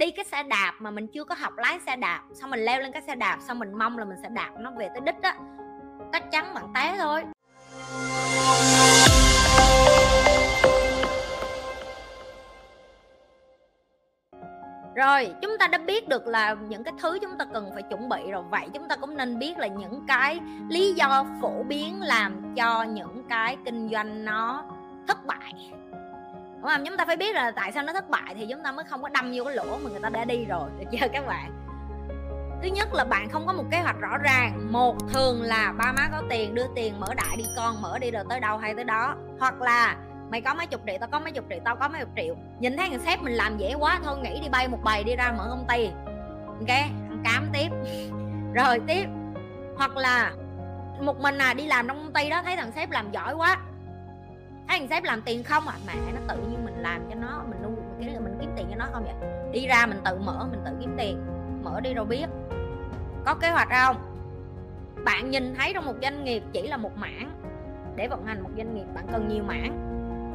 đi cái xe đạp mà mình chưa có học lái xe đạp, xong mình leo lên cái xe đạp, xong mình mong là mình sẽ đạp nó về tới đích á. Chắc chắn bạn té thôi. Rồi, chúng ta đã biết được là những cái thứ chúng ta cần phải chuẩn bị rồi. Vậy chúng ta cũng nên biết là những cái lý do phổ biến làm cho những cái kinh doanh nó thất bại đúng không? Chúng ta phải biết là tại sao nó thất bại thì chúng ta mới không có đâm vô cái lỗ mà người ta đã đi rồi. Được chưa các bạn? Thứ nhất là bạn không có một kế hoạch rõ ràng. Một, thường là ba má có tiền, đưa tiền mở đại đi, con mở đi rồi tới đâu hay tới đó. Hoặc là mày có mấy chục triệu, tao có mấy chục triệu, tao có mấy chục triệu. Nhìn thấy thằng sếp mình làm dễ quá, thôi nghĩ đi, bay một bài đi ra mở công ty. Ok ăn cám tiếp. Rồi tiếp. Hoặc là một mình à đi làm trong công ty đó, thấy thằng sếp làm giỏi quá anh thằng sếp làm tiền không à? Mẹ nó tự nhiên mình làm cho nó mình nuôi mình, mình kiếm tiền cho nó không vậy? Đi ra mình tự mở mình tự kiếm tiền. Mở đi rồi biết. Có kế hoạch không? Bạn nhìn thấy trong một doanh nghiệp chỉ là một mảng để vận hành một doanh nghiệp bạn cần nhiều mảng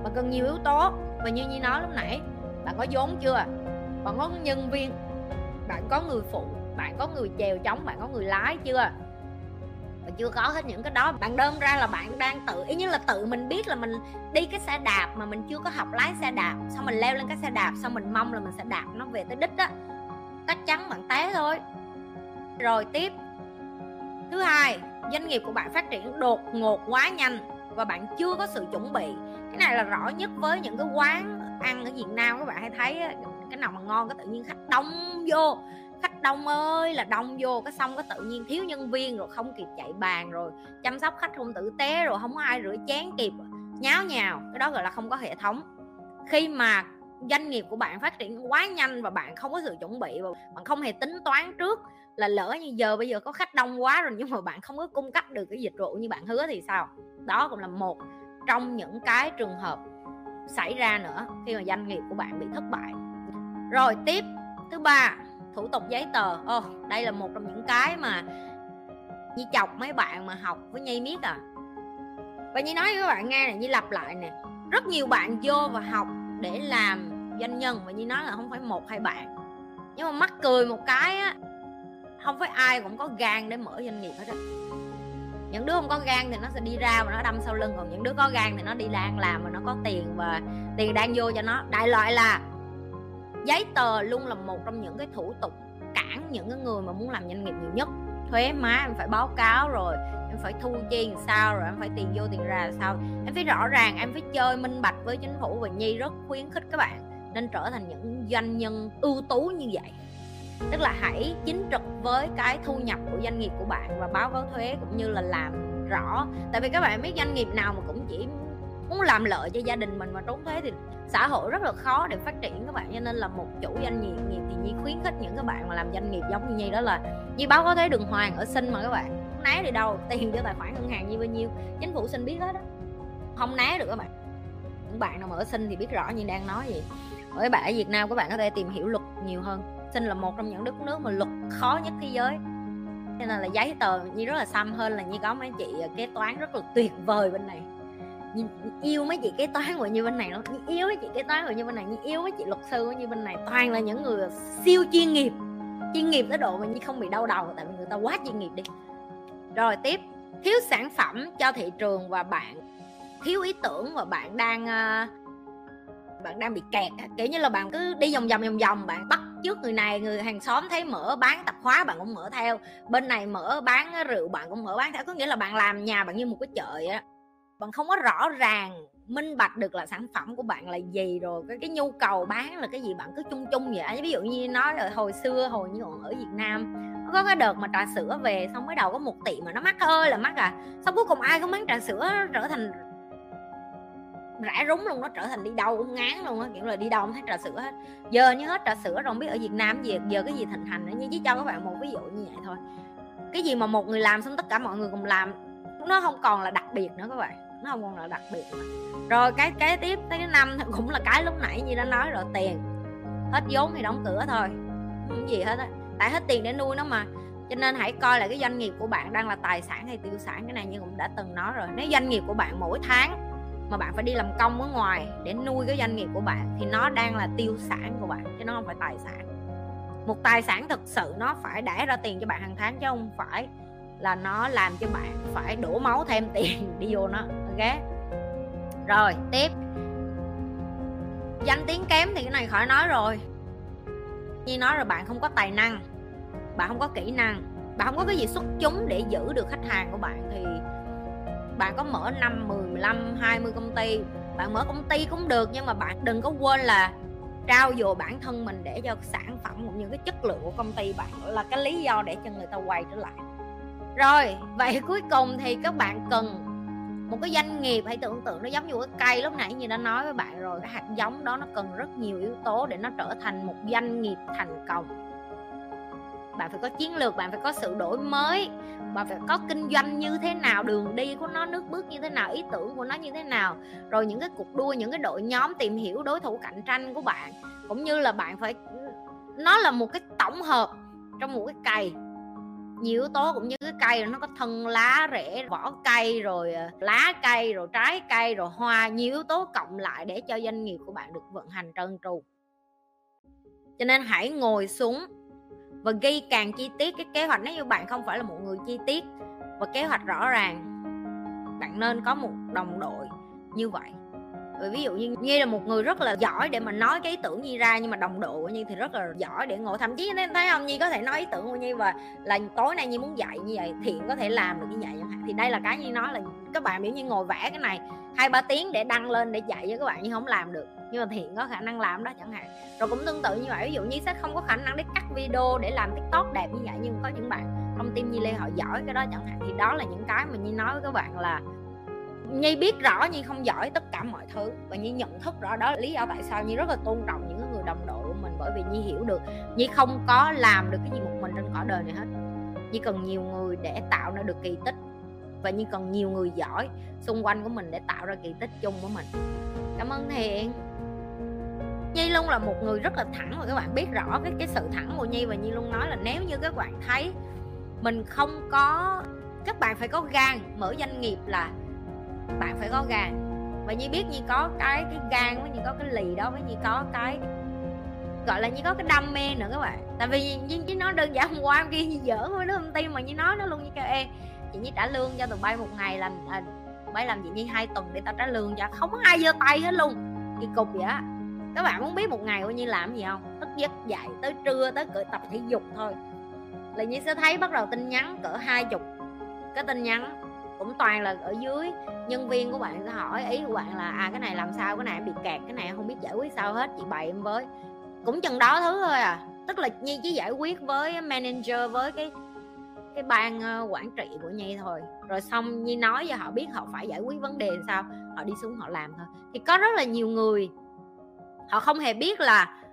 bạn cần nhiều yếu tố. Và như như nói lúc nãy bạn có vốn chưa? Bạn có nhân viên bạn có người phụ bạn có người chèo chống bạn có người lái chưa? Và chưa có hết những cái đó. Bạn đơn ra là bạn đang tự, ý như là tự mình biết là mình đi cái xe đạp mà mình chưa có học lái xe đạp, xong mình leo lên cái xe đạp, xong mình mong là mình sẽ đạp nó về tới đích đó chắc chắn bạn té thôi. Rồi tiếp. Thứ hai, doanh nghiệp của bạn phát triển đột ngột quá nhanh và bạn chưa có sự chuẩn bị. Cái này là rõ nhất với những cái quán ăn ở Việt Nam các bạn hay thấy cái nào mà ngon cái tự nhiên khách đông vô khách đông ơi, là đông vô cái xong cái tự nhiên thiếu nhân viên rồi, không kịp chạy bàn rồi. Chăm sóc khách không tử tế rồi, không có ai rửa chén kịp. Nháo nhào, cái đó gọi là không có hệ thống. Khi mà doanh nghiệp của bạn phát triển quá nhanh và bạn không có sự chuẩn bị và bạn không hề tính toán trước là lỡ như giờ bây giờ có khách đông quá rồi nhưng mà bạn không có cung cấp được cái dịch vụ như bạn hứa thì sao? Đó cũng là một trong những cái trường hợp xảy ra nữa khi mà doanh nghiệp của bạn bị thất bại. Rồi, tiếp. Thứ ba thủ tục giấy tờ. Ồ oh, đây là một trong những cái mà như chọc mấy bạn mà học với nhi miết à. Và như nói với các bạn nghe này như lặp lại nè. Rất nhiều bạn vô và học để làm doanh nhân. Và như nói là không phải một hai bạn. Nhưng mà mắc cười một cái á không phải ai cũng có gan để mở doanh nghiệp hết á. Những đứa không có gan thì nó sẽ đi ra và nó đâm sau lưng. Còn những đứa có gan thì nó đi đang làm và nó có tiền. Và tiền đang vô cho nó. Đại loại là giấy tờ luôn là một trong những cái thủ tục cản những cái người mà muốn làm doanh nghiệp nhiều nhất. Thuế má em phải báo cáo rồi, em phải thu chi làm sao rồi em phải tiền vô tiền ra sao. Em phải rõ ràng, em phải chơi minh bạch với chính phủ và nhi rất khuyến khích các bạn nên trở thành những doanh nhân ưu tú như vậy. Tức là hãy chính trực với cái thu nhập của doanh nghiệp của bạn và báo cáo thuế cũng như là làm rõ. Tại vì các bạn biết doanh nghiệp nào mà cũng chỉ muốn làm lợi cho gia đình mình mà trốn thuế thì xã hội rất là khó để phát triển các bạn. Cho nên là một chủ doanh nghiệp nghiệp thì nhi khuyến khích những các bạn mà làm doanh nghiệp giống như nhi đó là nhi báo có thuế đường hoàng ở sinh mà các bạn. Không né đi đâu, tiền cho tài khoản ngân hàng như bao nhiêu, chính phủ xin biết hết đó không né được các bạn. Những bạn nào mà ở sinh thì biết rõ như đang nói gì. Ở bạn ở Việt Nam các bạn có thể tìm hiểu luật nhiều hơn. Sinh là một trong những đất nước mà luật khó nhất thế giới. Cho nên là giấy tờ như rất là xăm hơn là như có mấy chị ờ, kế toán rất là tuyệt vời bên này như, yêu mấy chị kế toán của như bên này nó yêu mấy chị kế toán của như bên này. Như yêu mấy chị luật sư như bên này. Toàn là những người siêu chuyên nghiệp. Chuyên nghiệp tới độ mà như không bị đau đầu tại vì người ta quá chuyên nghiệp đi. Rồi tiếp thiếu sản phẩm cho thị trường và bạn thiếu ý tưởng và bạn đang ờ, bạn đang bị kẹt kiểu như là bạn cứ đi vòng vòng vòng vòng bạn bắt trước người này người hàng xóm thấy mở bán tạp hóa bạn cũng mở theo. Bên này mở bán rượu bạn cũng mở bán theo. Có nghĩa là bạn làm nhà bạn như một cái chợ á bạn không có rõ ràng, minh bạch được là sản phẩm của bạn là gì rồi, cái cái nhu cầu bán là cái gì, bạn cứ chung chung vậy. Ví dụ như nói là hồi xưa, hồi như còn ở Việt Nam có cái đợt mà trà sữa về, xong mới đầu có một tiệm mà nó mắc ơi là mắc à. Xong cuối cùng ai cũng bán trà sữa, trở thành rã rúng luôn, nó trở thành đi đâu cũng ngán luôn á, kiểu là đi đâu không thấy trà sữa hết. Giờ như hết trà sữa rồi, không biết ở Việt Nam gì giờ cái gì thịnh hành nữa như chỉ cho các bạn một ví dụ như vậy thôi. Cái gì mà một người làm xong tất cả mọi người cùng làm, nó không còn là đặc biệt nữa các bạn nó không còn là đặc biệt mà. rồi cái, kế tiếp, tới cái năm cũng là cái lúc nãy như đã nói rồi, tiền. Hết vốn thì đóng cửa thôi. Không gì hết á. Tại hết tiền để nuôi nó mà. Cho nên hãy coi lại cái doanh nghiệp của bạn đang là tài sản hay tiêu sản. Cái này như cũng đã từng nói rồi. Nếu doanh nghiệp của bạn mỗi tháng mà bạn phải đi làm công ở ngoài để nuôi cái doanh nghiệp của bạn thì nó đang là tiêu sản của bạn, chứ nó không phải tài sản. Một tài sản thực sự nó phải đẻ ra tiền cho bạn hàng tháng, chứ không phải là nó làm cho bạn phải đổ máu thêm tiền đi vô nó ok rồi tiếp. Danh tiếng kém thì cái này khỏi nói rồi. Như nói rồi bạn không có tài năng bạn không có kỹ năng bạn không có cái gì xuất chúng để giữ được khách hàng của bạn thì bạn có mở 5, 10, 15, 20 công ty. Bạn mở công ty cũng được nhưng mà bạn đừng có quên là trao dồi bản thân mình để cho sản phẩm cũng như cái chất lượng của công ty bạn là cái lý do để cho người ta quay trở lại. Rồi vậy cuối cùng thì các bạn cần một cái doanh nghiệp hãy tưởng tượng nó giống như cái cây, lúc nãy như đã nói với bạn rồi, cái hạt giống đó nó cần rất nhiều yếu tố để nó trở thành một doanh nghiệp thành công. Bạn phải có chiến lược, bạn phải có sự đổi mới, bạn phải có kinh doanh như thế nào, đường đi của nó, nước bước như thế nào, ý tưởng của nó như thế nào. Rồi những cái cuộc đua, những cái đội nhóm tìm hiểu đối thủ cạnh tranh của bạn. Cũng như là bạn phải, nó là một cái tổng hợp trong một cái cày nhiều yếu tố, cũng như cái cây nó có thân lá, rễ, vỏ cây rồi à, lá cây rồi trái cây rồi hoa, nhiều yếu tố cộng lại để cho doanh nghiệp của bạn được vận hành trơn tru. Cho nên hãy ngồi xuống và ghi càng chi tiết cái kế hoạch. Nếu như bạn không phải là một người chi tiết và kế hoạch rõ ràng, bạn nên có một đồng đội như vậy ừ, ví dụ như Nhi là một người rất là giỏi để mà nói cái ý tưởng Nhi ra nhưng mà đồng độ của Nhi thì rất là giỏi để ngồi. Thậm chí em thấy không? Nhi có thể nói ý tưởng của Nhi và là tối nay Nhi muốn dạy như vậy thiện có thể làm được như vậy chẳng hạn. Thì đây là cái Nhi nói là các bạn nếu như ngồi vẽ cái này hai ba tiếng để đăng lên để dạy cho các bạn nhưng không làm được. Nhưng mà thiện có khả năng làm đó chẳng hạn. Rồi cũng tương tự như vậy ví dụ như sẽ không có khả năng để cắt video để làm tiktok đẹp như vậy nhưng có những bạn trong team nhi lê họ giỏi cái đó chẳng hạn. Thì đó là những cái mà nhi nói với các bạn là Nhi biết rõ Nhi không giỏi tất cả mọi thứ và Nhi nhận thức rõ đó là lý do tại sao Nhi rất là tôn trọng những người đồng đội của mình bởi vì Nhi hiểu được Nhi không có làm được cái gì một mình trên cõi đời này hết. Nhi cần nhiều người để tạo ra được kỳ tích và Nhi cần nhiều người giỏi xung quanh của mình để tạo ra kỳ tích chung của mình. Cảm ơn thiện Nhi luôn là một người rất là thẳng và các bạn biết rõ cái cái sự thẳng của Nhi và Nhi luôn nói là nếu như các bạn thấy mình không có, các bạn phải có gan, mở doanh nghiệp là bạn phải có gan. Và như biết như có cái cái gan với như có cái lì đó với như có cái gọi là như có cái đam mê nữa các bạn. Tại vì như chứ nó đơn giản hôm qua em kia như giỡn với đứa công ty mà như nói nó luôn như kêu ê chị như trả lương cho tụi bay một ngày làm à, bay làm chị như hai tuần để tao trả lương cho. Không có ai giơ tay hết luôn. Kỳ cục vậy á. Các bạn muốn biết một ngày của như làm gì không? Thức giấc dậy tới trưa tới cỡ tập thể dục thôi. Là như sẽ thấy bắt đầu tin nhắn cỡ hai chục cái tin nhắn cũng toàn là ở dưới. Nhân viên của bạn sẽ hỏi ý của bạn là à cái này làm sao? Cái này bị kẹt, cái này không biết giải quyết sao hết, chị bày em với. Cũng chừng đó thứ thôi à. Tức là nhi chỉ giải quyết với manager, với cái cái ban ờ, quản trị của nhi thôi. Rồi xong nhi nói cho họ biết họ phải giải quyết vấn đề sao. Họ đi xuống họ làm thôi. Thì có rất là nhiều người, họ không hề biết là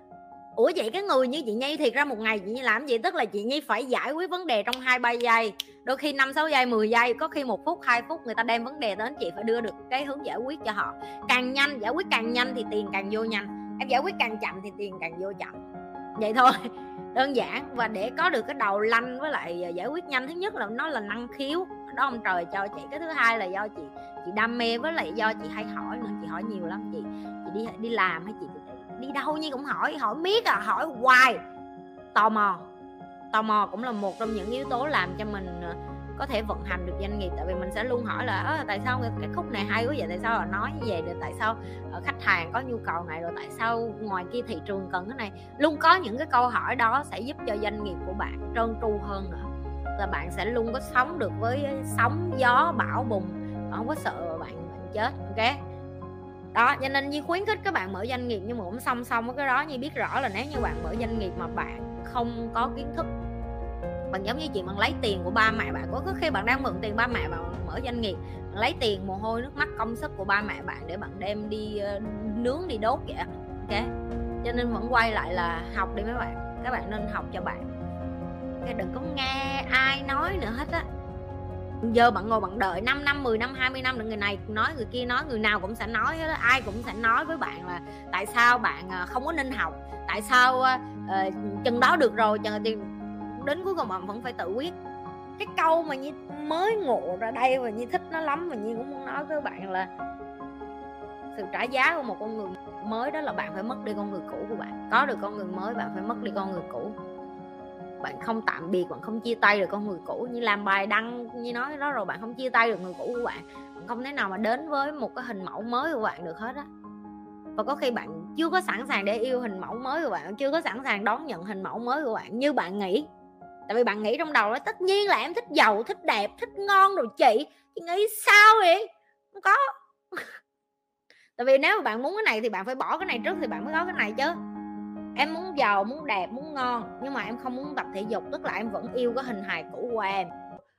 ủa vậy cái người như chị nhi thiệt ra một ngày chị nhi làm gì? Tức là chị nhi phải giải quyết vấn đề trong hai ba giây. Đôi khi năm, sáu giây 10 giây, có khi một phút, hai phút người ta đem vấn đề đến chị phải đưa được cái hướng giải quyết cho họ. Càng nhanh, giải quyết càng nhanh thì tiền càng vô nhanh. Em giải quyết càng chậm thì tiền càng vô chậm. Vậy thôi, đơn giản. Và để có được cái đầu lanh với lại giải quyết nhanh, thứ nhất là nó là năng khiếu. Đó, ông trời cho chị. Cái thứ hai là do chị chị đam mê với lại do chị hay hỏi nữa. Chị hỏi nhiều lắm chị. Chị đi đi làm hay chị đi đâu nhi cũng hỏi hỏi miết à hỏi hoài. Tò mò tò mò cũng là một trong những yếu tố làm cho mình ờ, có thể vận hành được doanh nghiệp. Tại vì mình sẽ luôn hỏi là tại sao cái khúc này hay quá vậy? Tại sao họ nói như vậy? Được tại sao khách hàng có nhu cầu này? Rồi tại sao ngoài kia thị trường cần cái này? Luôn có những cái câu hỏi đó sẽ giúp cho doanh nghiệp của bạn trơn tru hơn nữa. Là bạn sẽ luôn có sống được với sóng gió bão bùng. Không có sợ bạn, bạn chết ok? Đó cho nên như khuyến khích các bạn mở doanh nghiệp nhưng mà cũng song song với cái đó. Như biết rõ là nếu như bạn mở doanh nghiệp mà bạn không có kiến thức bạn giống như chuyện bạn lấy tiền của ba mẹ bạn có khi bạn đang mượn tiền ba mẹ bạn mở doanh nghiệp bạn lấy tiền mồ hôi nước mắt công sức của ba mẹ bạn để bạn đem đi uh, nướng đi đốt vậy ok? Cho nên vẫn quay lại là học đi mấy bạn. Các bạn nên học cho bạn. Cái đừng có nghe ai nói nữa hết á giờ bạn ngồi bạn đợi 5 năm 10 năm 20 năm được người này nói người kia nói người nào cũng sẽ nói hết ai cũng sẽ nói với bạn là tại sao bạn à, không có nên học tại sao uh, chừng đó được rồi chừng thì đến cuối cùng bạn vẫn phải tự quyết. Cái câu mà như mới ngộ ra đây và như thích nó lắm và như cũng muốn nói với bạn là sự trả giá của một con người mới đó là bạn phải mất đi con người cũ của bạn. Có được con người mới bạn phải mất đi con người cũ bạn không tạm biệt, bạn không chia tay được con người cũ như làm bài đăng, như nói đó rồi, bạn không chia tay được người cũ của bạn bạn không thể nào mà đến với một cái hình mẫu mới của bạn được hết á. Và có khi bạn chưa có sẵn sàng để yêu hình mẫu mới của bạn, chưa có sẵn sàng đón nhận hình mẫu mới của bạn như bạn nghĩ. Tại vì bạn nghĩ trong đầu đó tất nhiên là em thích giàu, thích đẹp, thích ngon rồi chị. Chị nghĩ sao vậy? Không có. Tại vì nếu mà bạn muốn cái này thì bạn phải bỏ cái này trước thì bạn mới có cái này chứ em muốn giàu, muốn đẹp, muốn ngon, nhưng mà em không muốn tập thể dục, tức là em vẫn yêu cái hình hài cũ của em.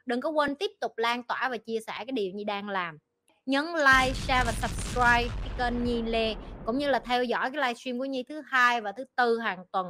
Đừng có quên tiếp tục lan tỏa và chia sẻ cái điều như đang làm. Nhấn like, share và subscribe cái kênh Nhi Lê, cũng như là theo dõi cái livestream của Nhi thứ hai và thứ tư hàng tuần.